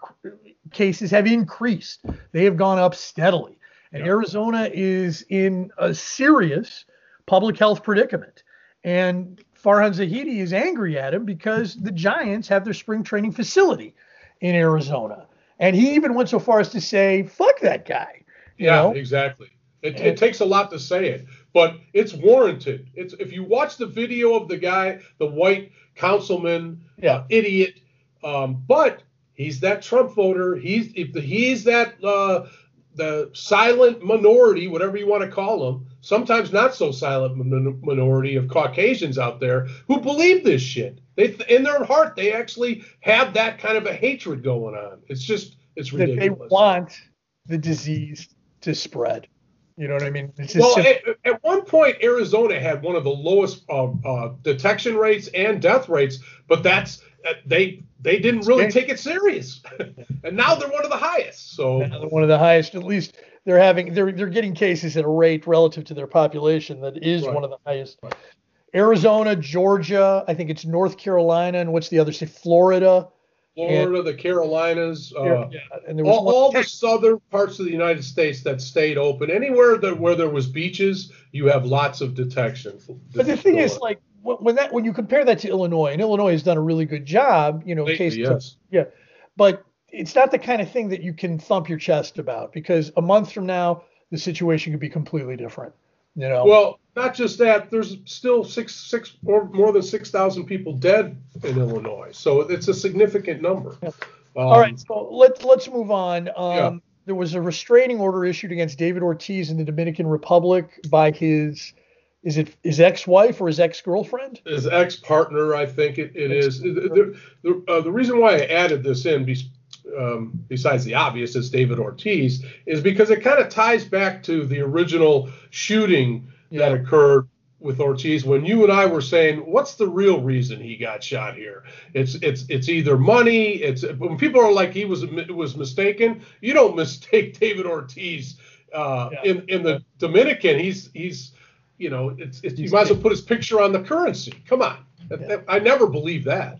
cases have increased. They have gone up steadily, and Yeah. Arizona is in a serious public health predicament. And Farhan Zaidi is angry at him because the Giants have their spring training facility in Arizona. And he even went so far as to say, fuck that guy. You Yeah, know? exactly. It, And- it takes a lot to say it, but it's warranted. It's if you watch the video of the guy, the white councilman, Yeah. uh, idiot, um, but he's that Trump voter. He's if the, he's that uh, the silent minority, whatever you want to call them. Sometimes not so silent min- minority of Caucasians out there who believe this shit. They in their heart they actually have that kind of a hatred going on. It's just it's that they want the disease to spread. You know what I mean? It's just Well, at, at one point, Arizona had one of the lowest uh, uh, detection rates and death rates, but that's uh, they they didn't really take it serious, and now they're one of the highest. So now they're one of the highest. At least they're having they're they're getting cases at a rate relative to their population that is Right. one of the highest. Right. Arizona, Georgia, I think it's North Carolina, and what's the other state? Florida. Florida, the Carolinas, uh, yeah, and there was all, all the southern parts of the United States that stayed open. Anywhere that where there was beaches, you have lots of detection. But the thing is, like when when that when you compare that to Illinois, and Illinois has done a really good job, you know, Lately, cases of- yes. yeah, but it's not the kind of thing that you can thump your chest about because a month from now the situation could be completely different. You know. Well, not just that. There's still six, six or more than six thousand people dead in Illinois, so it's a significant number. Yeah. Um, All right, so let's let's move on. Um, Yeah. There was a restraining order issued against David Ortiz in the Dominican Republic by his is it his ex-wife or his ex-girlfriend? his ex-partner, I think it, it is. The, the, uh, the reason why I added this in, be, um, besides the obvious, is David Ortiz, is because it kind of ties back to the original shooting that occurred with Ortiz when you and I were saying, what's the real reason he got shot here? It's it's it's either money. It's when people are like he was was mistaken. You don't mistake David Ortiz uh, Yeah. in in the Dominican. He's he's you know it's, it's you might as well put his picture on the currency. Come on, Yeah. I never believe that.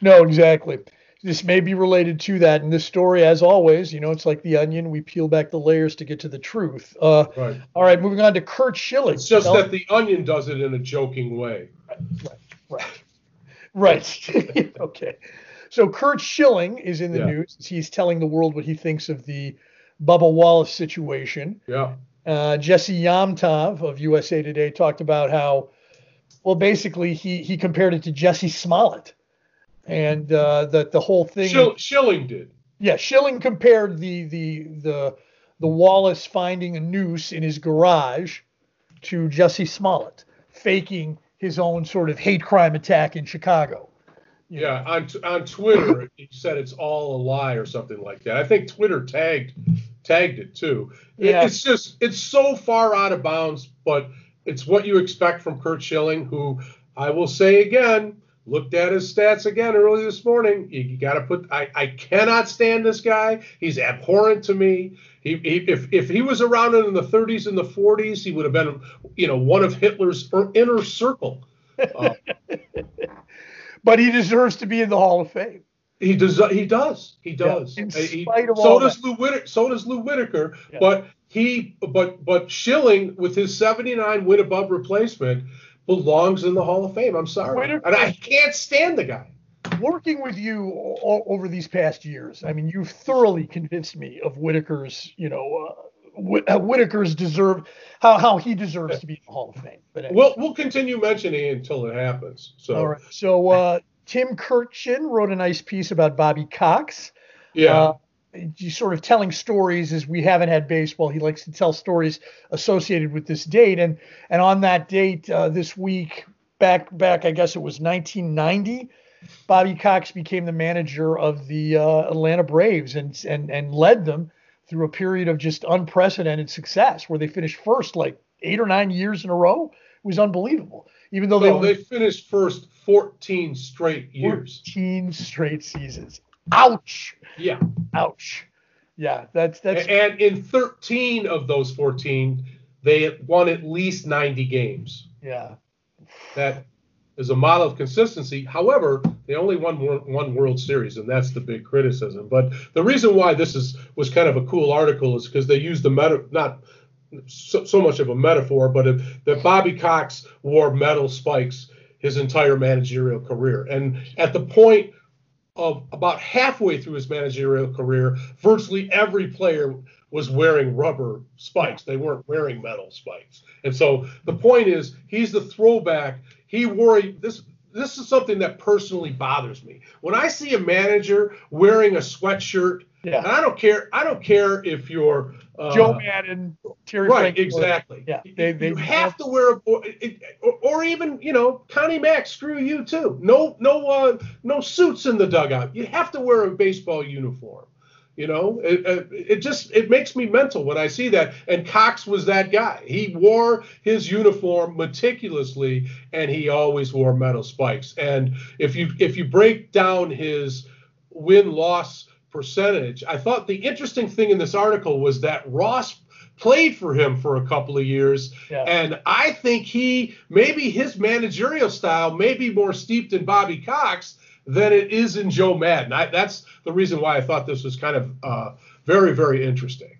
no, exactly. This may be related to that. And this story, as always, you know, it's like the onion. We peel back the layers to get to the truth. Uh, right. All right, moving on to Curt Schilling. It's just that the onion does it in a joking way. Right, right, right. okay. So Curt Schilling is in the yeah. news. He's telling the world what he thinks of the Bubba Wallace situation. Yeah. Uh, Jesse Yomtov of USA Today talked about how, well, basically he he compared it to Jussie Smollett, and uh, that the whole thing. Schill, Schilling did. Yeah, Schilling compared the the the the Wallace finding a noose in his garage to Jussie Smollett faking his own sort of hate crime attack in Chicago. Yeah, on on Twitter, he said it's all a lie or something like that. I think Twitter tagged tagged it too. Yeah. It's just it's so far out of bounds, but it's what you expect from Curt Schilling, who I will say again, looked at his stats again early this morning. You, got to put. I, I cannot stand this guy. He's abhorrent to me. He, he, if if he was around in the 30s and the 40s, he would have been, you know, one of Hitler's inner circle. Uh, but he deserves to be in the Hall of Fame. He does. He does. He does. Yeah, in he, spite of so all does that. Lou Whitaker. So does Lou Whitaker. Yeah. But he, but but Schilling with his 79 win above replacement belongs in the Hall of Fame. I'm sorry, and I can't stand the guy. Working with you all, over these past years, I mean, you've thoroughly convinced me of Whitaker's, you know, uh, Whitaker's deserve how how he deserves to be in the Hall of Fame. But anyway. we'll we'll continue mentioning it until it happens. So all right. So uh, Tim Kurkjian wrote a nice piece about Bobby Cox. Yeah. Uh, sort of telling stories as we haven't had baseball. He likes to tell stories associated with this date, and and on that date uh, this week, back back I guess it was 1990. Bobby Cox became the manager of the uh, Atlanta Braves and and and led them through a period of just unprecedented success, where they finished first like eight or nine years in a row. It was unbelievable. Even though no, they they finished first 14 straight years. 14 straight seasons. Ouch. Yeah. Ouch. Yeah, that's that's and in 13 of those 14, they won at least 90 games. Yeah. That is a model of consistency. However, they only won one World Series, and that's the big criticism. But the reason why this is was kind of a cool article is because they used the meta not so, so much of a metaphor, but if, that Bobby Cox wore metal spikes his entire managerial career, and at the point of about halfway through his managerial career, virtually every player was wearing rubber spikes. They weren't wearing metal spikes. And so the point is, he's the throwback. He wore this. This is something that personally bothers me. When I see a manager wearing a sweatshirt, yeah. and I don't care. I don't care if you're uh, Joe Maddon, Terry right, Franklin. exactly. Yeah, they, they you have to wear, a, or, or, even you know, Connie Mack, screw you too. No, no, uh, no suits in the dugout. You have to wear a baseball uniform. You know, it, uh, it just it makes me mental when I see that. And Cox was that guy. He wore his uniform meticulously, and he always wore metal spikes. And if you if you break down his win loss percentage. I thought the interesting thing in this article was that Ross played for him for a couple of years. Yeah. And I think he, maybe his managerial style may be more steeped in Bobby Cox than it is in Joe Maddon. I, that's the reason why I thought this was kind of uh, very, very interesting.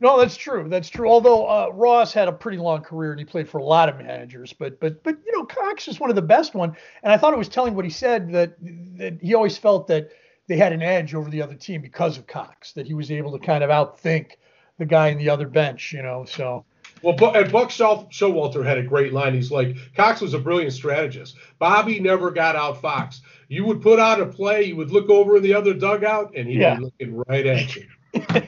No, that's true. That's true. Although uh, Ross had a pretty long career and he played for a lot of managers, but but but you know Cox is one of the best one. And I thought it was telling what he said that that he always felt that they had an edge over the other team because of Cox, that he was able to kind of outthink the guy in the other bench, you know. So. Well, and Buck Showalter had a great line. He's like, Cox was a brilliant strategist. Bobby never got out Fox. You would put out a play, you would look over in the other dugout, and he'd yeah. be looking right at you.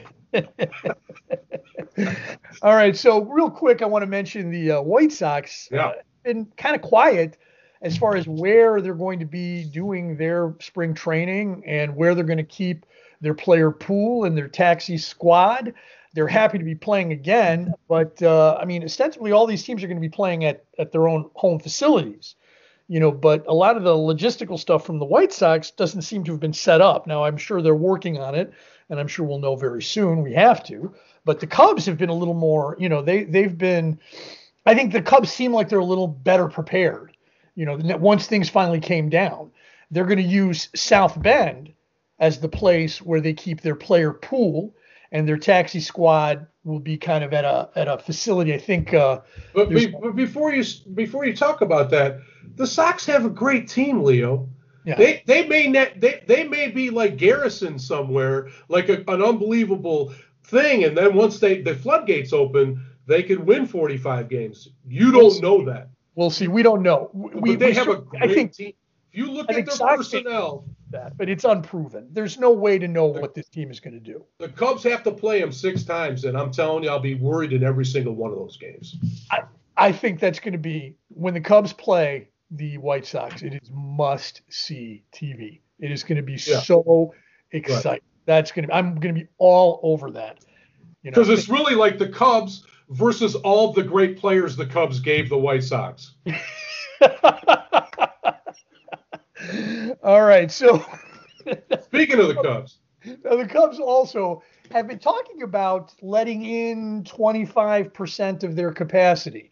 All right. So, real quick, I want to mention the uh, White Sox. Yeah. Uh, been kind of quiet as far as where they're going to be doing their spring training and where they're going to keep their player pool and their taxi squad. They're happy to be playing again, but uh, I mean, ostensibly, all these teams are going to be playing at, at their own home facilities, you know. But a lot of the logistical stuff from the White Sox doesn't seem to have been set up. Now, I'm sure they're working on it, and I'm sure we'll know very soon. We have to. But the Cubs have been a little more, you know, they they've been. I think the Cubs seem like they're a little better prepared you know, once things finally came down. they're going to use South Bend as the place where they keep their player pool and their taxi squad will be kind of at a at a facility. I think. Uh, but, be, but before you before you talk about that, the Sox have a great team, Leo. Yeah. They they may net they, they may be like Garrison somewhere, like a, an unbelievable thing, and then once they the floodgates open, they could win 45 games. You don't we'll know that. We'll see. We don't know. We, but they we have a great I think, team. If you look I at their personnel, that, but it's unproven. There's no way to know what this team is going to do. The Cubs have to play them six times, and I'm telling you, I'll be worried in every single one of those games. I, I think that's going to be when the Cubs play the White Sox. It is must see TV. It is going to be yeah. so exciting. Right. That's going to. Be, I'm going to be all over that. Because you know, it's really like the Cubs versus all the great players the Cubs gave the White Sox. all right, so speaking of the Cubs, now the Cubs also have been talking about letting in 25% of their capacity.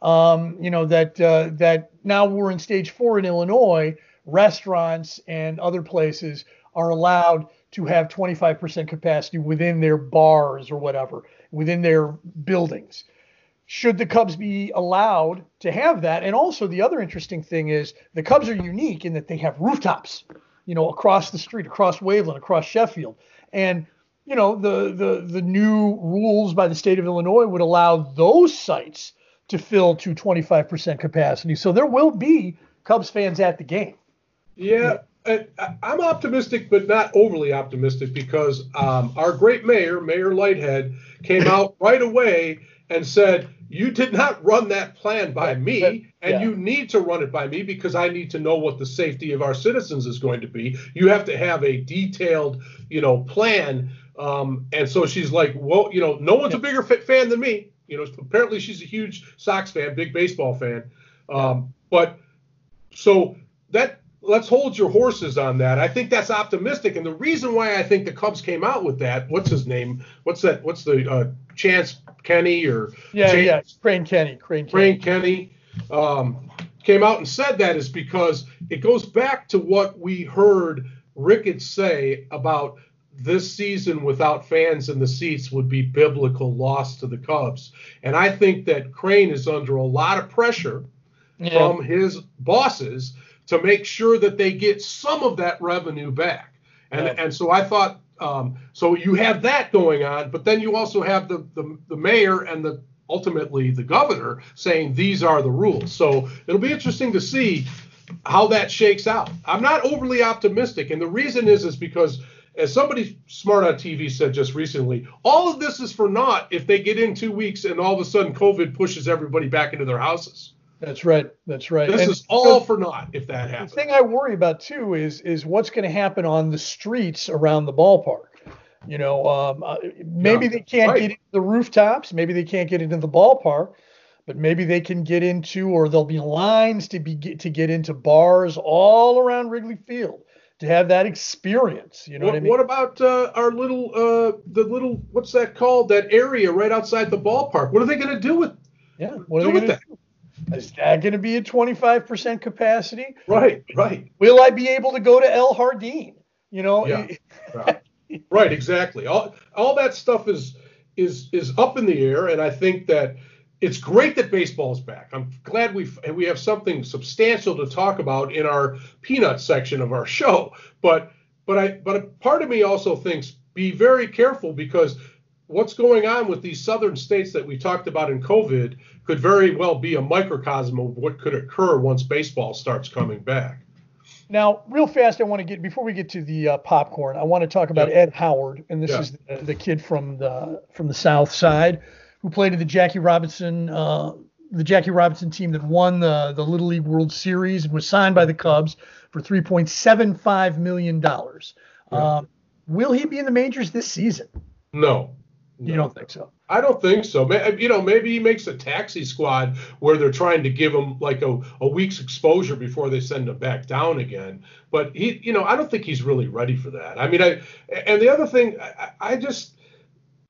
Um, you know that uh, that now we're in stage four in Illinois. Restaurants and other places are allowed to have 25% capacity within their bars or whatever, within their buildings. Should the Cubs be allowed to have that? And also, the other interesting thing is the Cubs are unique in that they have rooftops, you know, across the street, across Waveland, across Sheffield. And you know the the the new rules by the state of Illinois would allow those sites to fill to 25% capacity. So there will be Cubs fans at the game. Yeah, I'm optimistic, but not overly optimistic because um, our great mayor, Mayor Lighthead, came out right away and said, You did not run that plan by me, and yeah. you need to run it by me because I need to know what the safety of our citizens is going to be. You have to have a detailed, you know, plan. Um, and so she's like, Well, you know, no one's yeah. a bigger fan than me. You know, apparently she's a huge Sox fan, big baseball fan. Um, but so that let's hold your horses on that. I think that's optimistic, and the reason why I think the Cubs came out with that, what's his name? What's that? What's the uh, Chance Kenny or yeah, Chance, yeah, Crane Kenney, Crane Kenney, Crane Kenney um, came out and said that is because it goes back to what we heard Ricketts say about this season without fans in the seats would be biblical loss to the Cubs. And I think that Crane is under a lot of pressure yeah. from his bosses to make sure that they get some of that revenue back. And yeah. and so I thought um, so you have that going on, but then you also have the, the the mayor and the ultimately the governor saying these are the rules. So it'll be interesting to see how that shakes out. I'm not overly optimistic, and the reason is is because as somebody smart on TV said just recently, all of this is for naught if they get in two weeks and all of a sudden COVID pushes everybody back into their houses. That's right. That's right. This and is all for naught if that happens. The thing I worry about too is is what's going to happen on the streets around the ballpark. You know, um, uh, maybe yeah, they can't right. get into the rooftops. Maybe they can't get into the ballpark, but maybe they can get into, or there'll be lines to be to get into bars all around Wrigley Field to have that experience. You know what, what I mean? What about uh, our little uh, the little what's that called? That area right outside the ballpark. What are they going to do with? Yeah, what are they going to do? Is that going to be a 25% capacity? Right, right. Will I be able to go to El Hardin? You know. Yeah. right, exactly. All all that stuff is is is up in the air, and I think that it's great that baseball is back. I'm glad we we have something substantial to talk about in our peanut section of our show. But but I but a part of me also thinks be very careful because what's going on with these southern states that we talked about in COVID could very well be a microcosm of what could occur once baseball starts coming back. Now, real fast, I want to get before we get to the uh, popcorn. I want to talk about. Ed Howard, and this is the, the, kid from the from the South Side who played in the Jackie Robinson uh, the Jackie Robinson team that won the the Little League World Series and was signed by the Cubs for 3.75 million dollars. Um, will he be in the majors this season? No. You don't think so? I don't think so. You know, maybe he makes a taxi squad where they're trying to give him like a, a week's exposure before they send him back down again. But he, you know, I don't think he's really ready for that. I mean, I and the other thing, I, I just,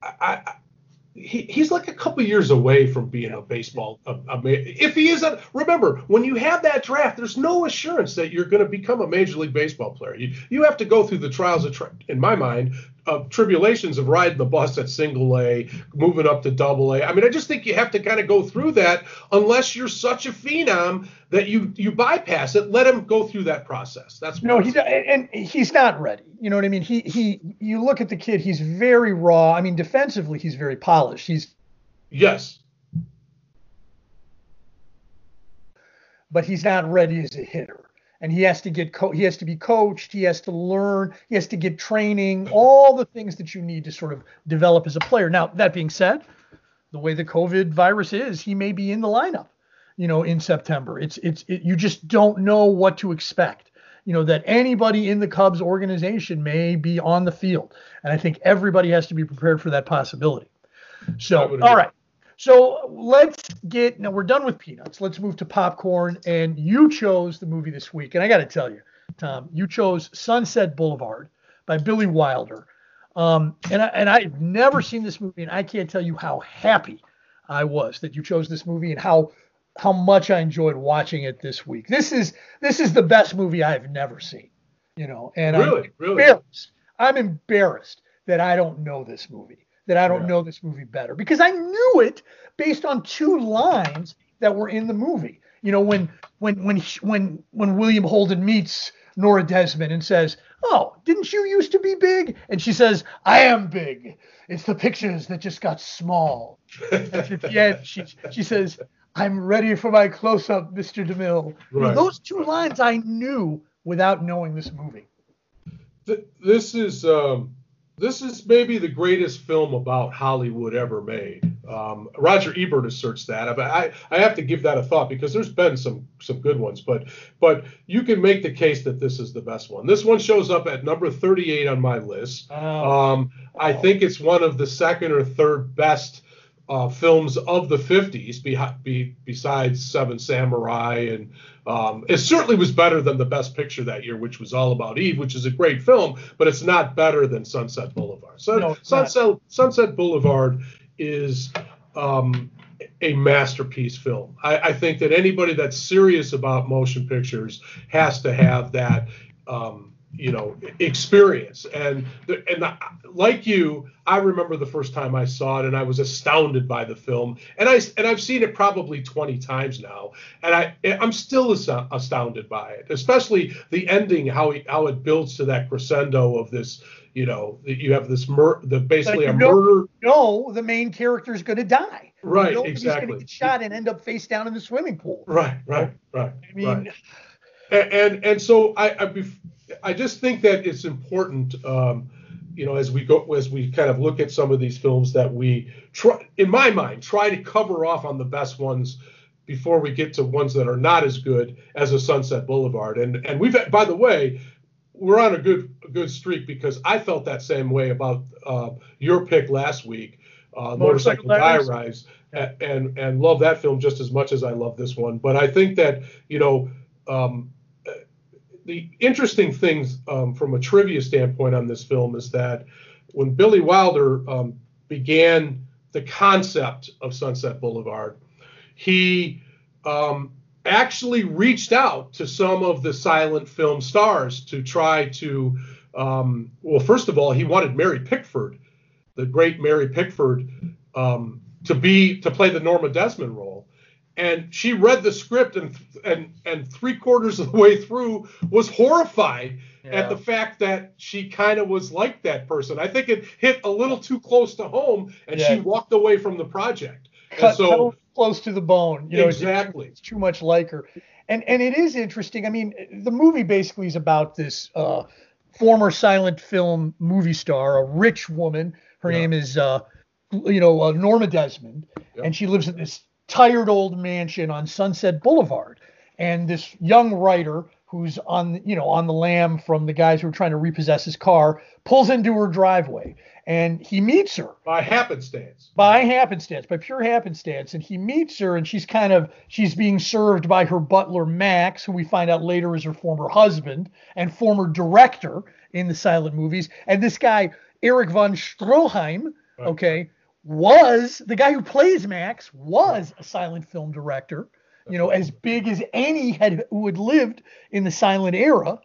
I, he, he's like a couple years away from being a baseball. A, a, if he isn't, remember when you have that draft, there's no assurance that you're going to become a major league baseball player. You you have to go through the trials of, in my mind, of tribulations of riding the bus at single A, moving up to double A. I mean, I just think you have to kind of go through that unless you're such a phenom that you you bypass it. Let him go through that process. That's no, he's and he's not ready. You know what I mean? He he. You look at the kid; he's very raw. I mean, defensively, he's very polished. He's yes, but he's not ready as a hitter and he has to get co- he has to be coached he has to learn he has to get training all the things that you need to sort of develop as a player. Now that being said the way the covid virus is he may be in the lineup you know in september. It's it's it, you just don't know what to expect. You know that anybody in the cubs organization may be on the field and i think everybody has to be prepared for that possibility. So all right so let's get now we're done with peanuts. Let's move to popcorn. And you chose the movie this week, and I got to tell you, Tom, you chose Sunset Boulevard by Billy Wilder. Um, and I, and I've never seen this movie, and I can't tell you how happy I was that you chose this movie and how how much I enjoyed watching it this week. This is this is the best movie I've never seen. You know, and really, I'm really, embarrassed. I'm embarrassed that I don't know this movie that I don't yeah. know this movie better because I knew it based on two lines that were in the movie. You know, when when when when when William Holden meets Norma Desmond and says, "Oh, didn't you used to be big?" and she says, "I am big. It's the pictures that just got small." and at the end, she she says, "I'm ready for my close-up, Mr. DeMille." Right. those two lines I knew without knowing this movie. This is um, this is maybe the greatest film about Hollywood ever made. Um, Roger Ebert asserts that, I, I have to give that a thought because there's been some some good ones, but but you can make the case that this is the best one. This one shows up at number 38 on my list. Oh. Um, I think it's one of the second or third best uh, films of the 50s, be, be, besides Seven Samurai, and um, it certainly was better than the Best Picture that year, which was All About Eve, which is a great film, but it's not better than Sunset Boulevard. So no, Sunset Sunset Boulevard is um, a masterpiece film. I, I, think that anybody that's serious about motion pictures has to have that. Um, you know experience. And and like you i remember the first time i saw it and i was astounded by the film. And i and i've seen it probably 20 times now. And i i'm still uh, astounded by it especially the ending how he, how it builds to that crescendo of this you know you have this mur the basically a murder no the main character is going to die right you know exactly he's going to get shot and end up face down in the swimming pool. Right right right i mean right. And, and, and so I, I I just think that it's important, um, you know, as we go as we kind of look at some of these films that we try, in my mind, try to cover off on the best ones before we get to ones that are not as good as a Sunset Boulevard. And and we've by the way, we're on a good a good streak because I felt that same way about uh, your pick last week, uh, Motorcycle, Motorcycle Diaries, and, and and love that film just as much as I love this one. But I think that you know. Um, the interesting things um, from a trivia standpoint on this film is that when Billy Wilder um, began the concept of Sunset Boulevard, he um, actually reached out to some of the silent film stars to try to. Um, well, first of all, he wanted Mary Pickford, the great Mary Pickford, um, to be to play the Norma Desmond role and she read the script and and and three quarters of the way through was horrified yeah. at the fact that she kind of was like that person. I think it hit a little too close to home, and yeah. she walked away from the project. Cut, so close to the bone. You know, exactly. It's, it's, too much like her. And and it is interesting. I mean, the movie basically is about this uh, former silent film movie star, a rich woman. Her yeah. name is. Uh, you know, uh, Norma Desmond, and she lives in this tired old mansion on Sunset Boulevard. And this young writer who's on you know on the lam from the guys who are trying to repossess his car pulls into her driveway. And he meets her. By happenstance. By happenstance by pure happenstance. And he meets her and she's kind of she's being served by her butler max who we find out later is her former husband and former director in the silent movies. And this guy Eric von stroheim okay was the guy who plays Max was a silent film director, you know, as big as any had who had lived in the silent era.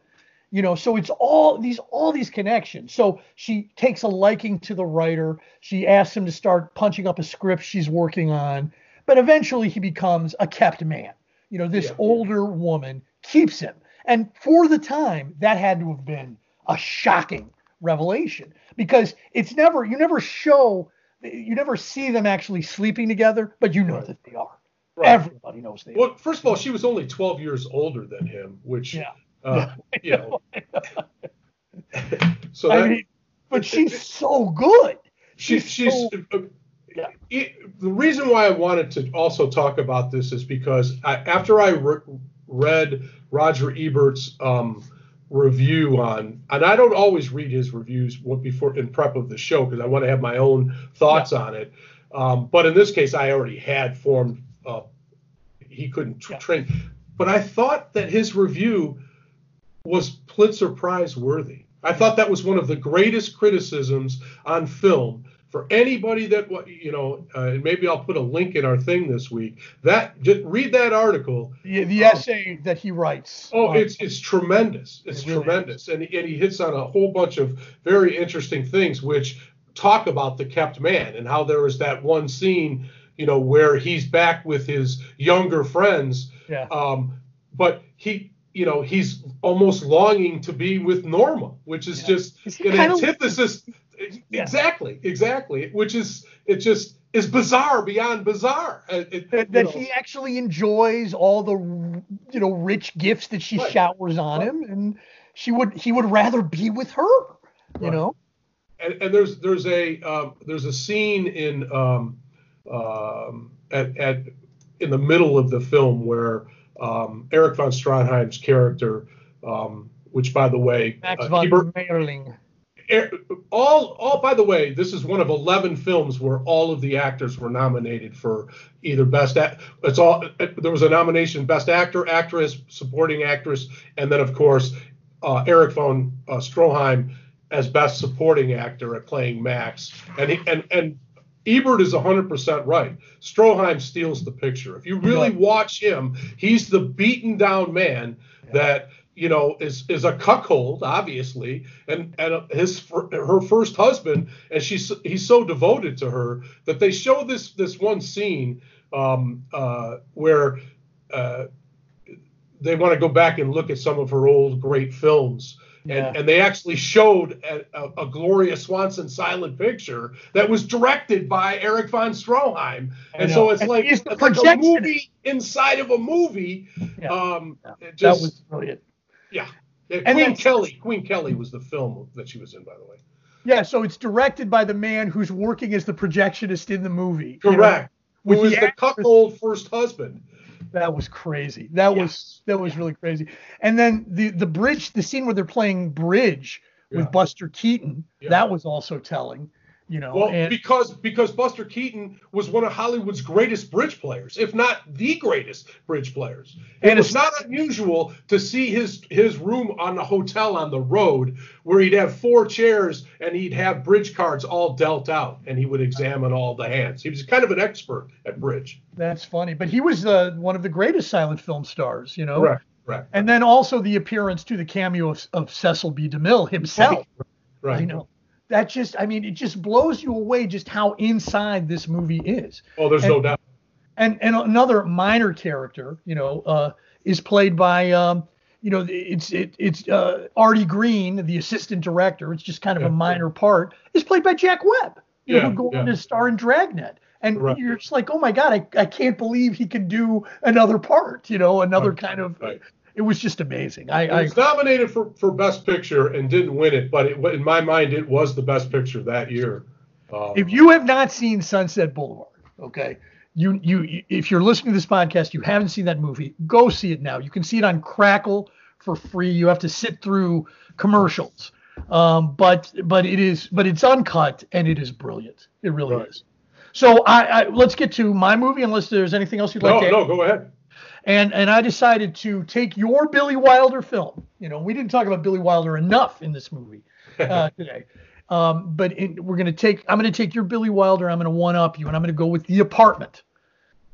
You know, so it's all these all these connections. So she takes a liking to the writer. She asks him to start punching up a script she's working on, but eventually he becomes a kept man. You know, this Yeah. older woman keeps him. And for the time, that had to have been a shocking revelation because it's never you never show you never see them actually sleeping together, but you know Right. that they are. Right. Everybody knows they are. Well, first of all, she was only 12 years older than him, which, Yeah. uh, you know, so I mean, but she's so good. she, she's she's so- uh, Yeah. it- the reason why I wanted to also talk about this is because I, after I re- read Roger Ebert's um, review on, and I don't always read his reviews before in prep of the show because I want to have my own thoughts on it. Um, but in this case, I already had formed. Uh, he couldn't tr- Yeah. train, but I thought that his review was Pulitzer Prize worthy. I thought that was one of the greatest criticisms on film for anybody that you know. Uh, and maybe I'll put a link in our thing this week. That just read that article. The, the Oh. essay that he writes. Oh, on- it's it's tremendous. It's It really tremendous, and and he hits on a whole bunch of very interesting things, which talk about the kept man and how there was that one scene, you know, where he's back with his younger friends, yeah. um, but he, you know, he's almost longing to be with Norma, which is Yeah. just an kinda- antithesis. Yeah. Exactly, exactly. Which is it just is bizarre beyond bizarre. It- it- that, that actually enjoys all the you know rich gifts that she Right. showers on Right. him and she would he would rather be with her you Right. know and, and there's there's a um, there's a scene in um, um, at, at in the middle of the film where um, Eric von Stroheim's character, um, which by the way, Max uh, von Ebert- Mayerling Er- all all by the way this is one of 11 films where all of the actors were nominated for either best act it's all there was a nomination best actor actress supporting actress and then of course uh, eric von uh, stroheim as best supporting actor at playing max. And he, and and ebert is 100% right. Stroheim steals the picture. If you really watch him he's the beaten down man that you know is is a cuckold obviously and and his her first husband and she's he's so devoted to her that they show this this one scene um, uh, where uh, they want to go back and look at some of her old great films Yeah. and, and they actually showed a, a, a Gloria Swanson silent picture that was directed by Eric von Stroheim, and so it's And like it's like a movie inside of a movie. Yeah. Um, Yeah. it that was brilliant yeah. Yeah, And Queen then- Kelly. Queen Kelly was the film that she was in, by the way. yeah so it's directed by the man who's working as the projectionist in the movie you know? Correct. Who was the the cuckold first husband? that was crazy that was that was really crazy and then the the bridge the scene where they're playing bridge with buster keaton Yeah. that was also telling you know Well, and because because Buster Keaton was one of Hollywood's greatest bridge players, if not the greatest bridge players. And it's- not unusual to see his his room on the hotel on the road where he'd have four chairs and he'd have bridge cards all dealt out and he would examine all the hands. He was kind of an expert at bridge. That's funny. But he was uh, one of the greatest silent film stars, you know. Correct. Correct. And then also the appearance to the cameo of, of Cecil B. DeMille himself. Right. You know, that just, I mean, it just blows you away just how inside this movie is. Oh, there's no doubt. And and another minor character, you know, uh, is played by, um, you know, it's it, it's uh, Artie Green, the assistant director. It's just kind of Yeah. a minor part. Is played by Jack Webb. You know, Yeah, who go yeah. on to star in Dragnet. And Right. you're just like, oh my God, I, I can't believe he can do another part, you know, another Right, kind of. right. It was just amazing. I, was nominated for, for Best Picture and didn't win it, but it, in my mind, it was the Best Picture that year. Um, if you have not seen Sunset Boulevard, okay, you you if you're listening to this podcast, you haven't seen that movie, go see it now. You can see it on Crackle for free. You have to sit through commercials, um, but but it is but it's uncut and it is brilliant. It really Right. is. So I, I let's get to my movie unless there's anything else you'd like no, to add. no, go ahead. And and I decided to take your Billy Wilder film. You know, we didn't talk about Billy Wilder enough in this movie uh, today, Um, but in, we're going to take, I'm going to take your Billy Wilder. I'm going to one up you, and I'm going to go with The Apartment.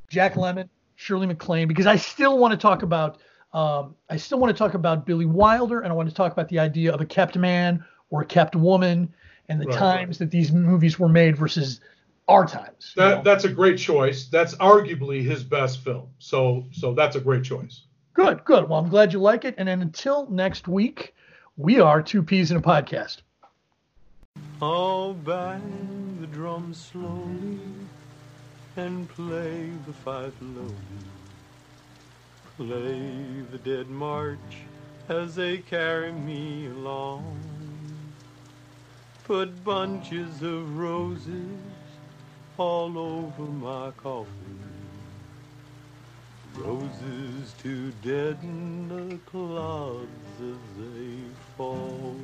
Jack Lemmon, Shirley MacLaine, because I still want to talk about, um, I still want to talk about Billy Wilder, and I want to talk about the idea of a kept man or a kept woman, and the right, times right. that these movies were made versus our times. That that's a great choice. That's arguably his best film. So so that's a great choice. Good, good. Well, I'm glad you like it. And then until next week, we are two peas in a podcast. I'll bang the drum slowly and play the fife lowly. Play the dead march as they carry me along. Put bunches of roses all over my coffin. Roses to deaden the clouds as they fall.